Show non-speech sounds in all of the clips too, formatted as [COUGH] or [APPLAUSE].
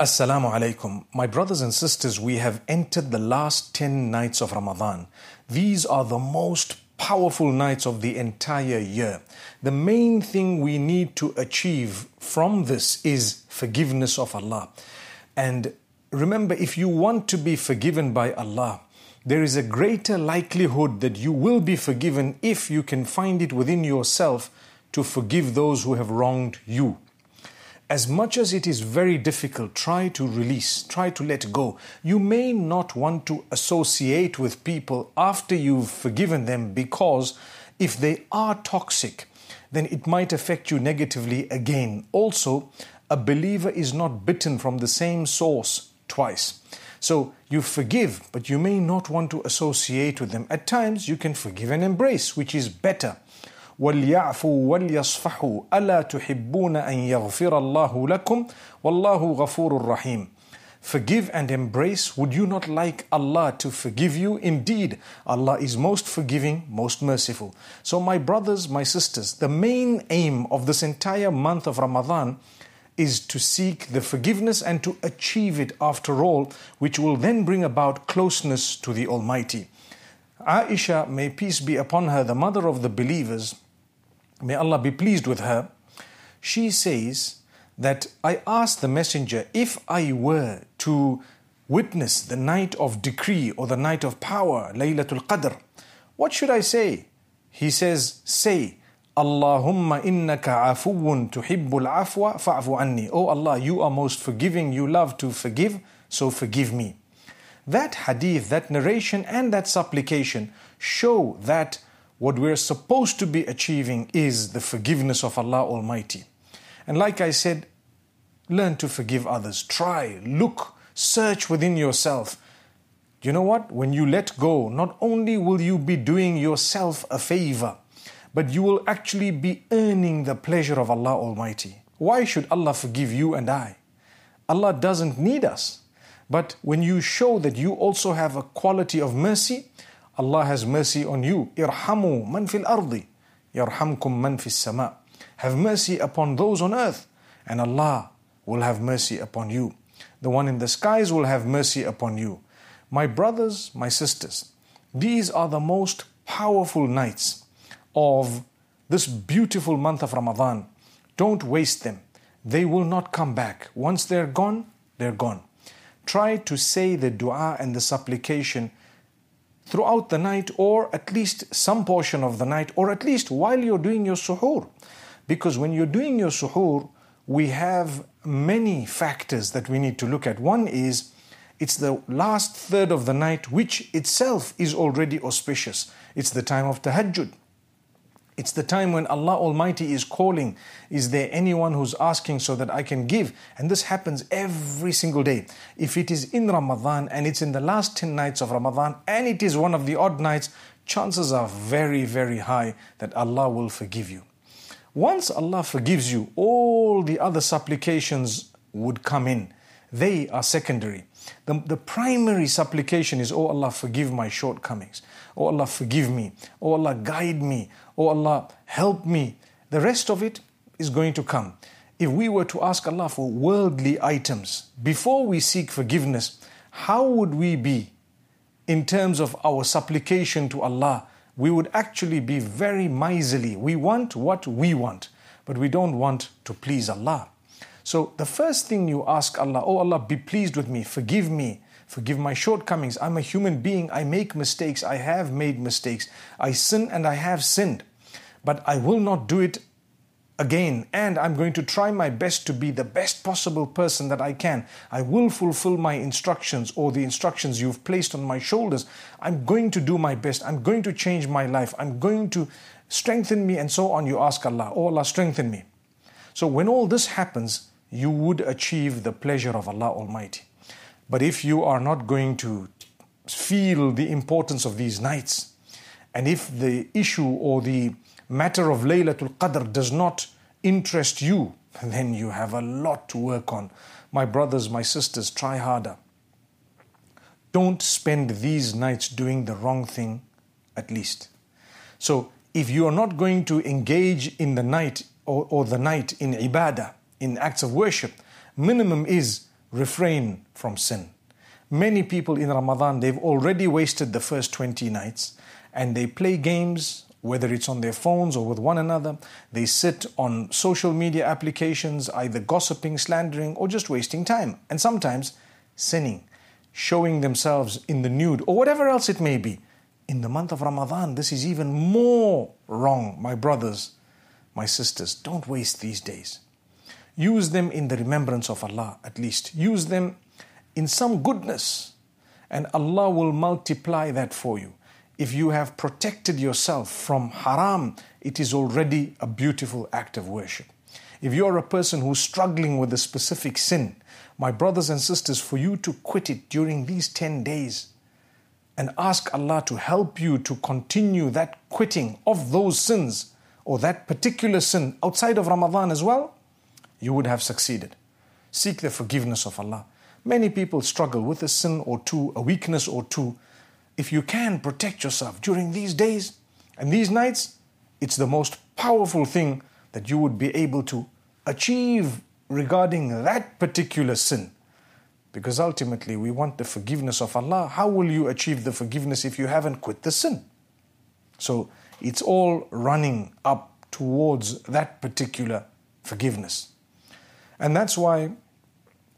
Assalamu alaikum. My brothers and sisters, we have entered the last 10 nights of Ramadan. These are the most powerful nights of the entire year. The main thing we need to achieve from this is forgiveness of Allah. And remember, if you want to be forgiven by Allah, there is a greater likelihood that you will be forgiven if you can find it within yourself to forgive those who have wronged you as much as it is very difficult, try to release, try to let go. You may not want to associate with people after you've forgiven them because if they are toxic, then it might affect you negatively again. Also, a believer is not bitten from the same source twice. So you forgive, but you may not want to associate with them. At times, you can forgive and embrace, which is better. وليعفوا وليصفحوا ألا تحبون أن يغفر الله لكم والله غفور رحيم Forgive and embrace. Would you not like Allah to forgive you? Indeed, Allah is most forgiving, most merciful. So, my brothers, my sisters, the main aim of this entire month of Ramadan is to seek the forgiveness and to achieve it after all, which will then bring about closeness to the Almighty. Aisha, may peace be upon her, the mother of the believers, may Allah be pleased with her, she says that I asked the messenger if I were to witness the night of decree or the night of power, Laylatul Qadr, what should I say? He says, Say, Allahumma innaka afuwun tuhibbul afwa fa'fu anni. Oh Allah, you are most forgiving, you love to forgive, so forgive me. That hadith, that narration, and that supplication show that what we're supposed to be achieving is the forgiveness of Allah Almighty. And like I said, learn to forgive others. Try, look, search within yourself. You know what? When you let go, not only will you be doing yourself a favor, but you will actually be earning the pleasure of Allah Almighty. Why should Allah forgive you and I? Allah doesn't need us. But when you show that you also have a quality of mercy, Allah has mercy on you. Irhamu man fil ardi. Yarhamkum man fis sama. Have mercy upon those on earth, and Allah will have mercy upon you. The one in the skies will have mercy upon you. My brothers, my sisters, these are the most powerful nights of this beautiful month of Ramadan. Don't waste them. They will not come back. Once they're gone, they're gone. Try to say the dua and the supplication throughout the night, or at least some portion of the night, or at least while you're doing your suhoor. Because when you're doing your suhoor, we have many factors that we need to look at. One is it's the last third of the night, which itself is already auspicious. It's the time of tahajjud. It's the time when Allah Almighty is calling, Is there anyone who's asking so that I can give? And this happens every single day. If it is in Ramadan and it's in the last 10 nights of Ramadan and it is one of the odd nights, chances are very, very high that Allah will forgive you. Once Allah forgives you, all the other supplications would come in. They are secondary. The, the primary supplication is, Oh Allah, forgive my shortcomings. Oh Allah, forgive me. Oh Allah, guide me. Oh Allah, help me. The rest of it is going to come. If we were to ask Allah for worldly items before we seek forgiveness, how would we be in terms of our supplication to Allah? We would actually be very miserly. We want what we want, but we don't want to please Allah. So the first thing you ask Allah, Oh Allah, be pleased with me, forgive me, forgive my shortcomings. I'm a human being, I make mistakes, I have made mistakes, I sin and I have sinned, but I will not do it again and I'm going to try my best to be the best possible person that I can. I will fulfill my instructions or the instructions you've placed on my shoulders. I'm going to do my best. I'm going to change my life. I'm going to strengthen me and so on. You ask Allah, Oh Allah, strengthen me. So when all this happens, you would achieve the pleasure of Allah Almighty. But if you are not going to feel the importance of these nights, and if the issue or the matter of Laylatul Qadr does not interest you, [LAUGHS] then you have a lot to work on. My brothers, my sisters, try harder. Don't spend these nights doing the wrong thing, at least. So, if you are not going to engage in the night or, or the night in ibadah, in acts of worship, minimum is refrain from sin. Many people in Ramadan, they've already wasted the first 20 nights and they play games, whether it's on their phones or with one another. They sit on social media applications, either gossiping, slandering, or just wasting time. And sometimes sinning, showing themselves in the nude, or whatever else it may be. In the month of Ramadan, this is even more wrong, my brothers, my sisters. Don't waste these days. Use them in the remembrance of Allah, at least. Use them in some goodness, and Allah will multiply that for you. If you have protected yourself from haram, it is already a beautiful act of worship. If you are a person who's struggling with a specific sin, my brothers and sisters, for you to quit it during these 10 days and ask Allah to help you to continue that quitting of those sins or that particular sin outside of Ramadan as well, you would have succeeded. Seek the forgiveness of Allah. Many people struggle with a sin or two, a weakness or two. If you can protect yourself during these days and these nights, it's the most powerful thing that you would be able to achieve regarding that particular sin. Because ultimately, we want the forgiveness of Allah. How will you achieve the forgiveness if you haven't quit the sin? So it's all running up towards that particular forgiveness. And that's why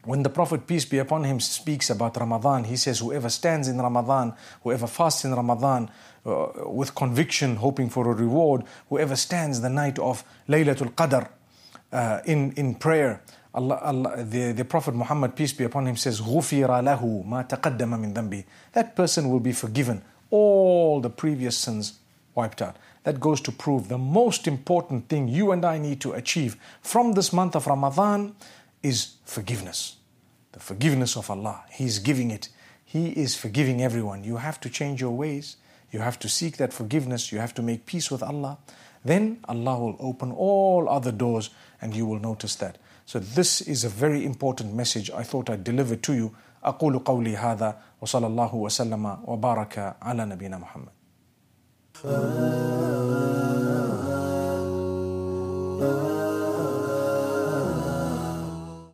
when the Prophet, peace be upon him, speaks about Ramadan, he says, Whoever stands in Ramadan, whoever fasts in Ramadan uh, with conviction, hoping for a reward, whoever stands the night of Laylatul Qadr uh, in, in prayer, Allah, Allah, the, the Prophet Muhammad, peace be upon him, says, غُفِرَ لَهُ مَا تَقَدَّمَ مِن ذَنْبِهِ That person will be forgiven. All the previous sins wiped out. That goes to prove the most important thing you and I need to achieve from this month of Ramadan is forgiveness. The forgiveness of Allah. He's giving it. He is forgiving everyone. You have to change your ways. You have to seek that forgiveness. You have to make peace with Allah. Then Allah will open all other doors and you will notice that. So this is a very important message I thought I'd deliver to you. أقول قولي هذا وصلى الله وسلم وبارك على نبينا محمد. Ah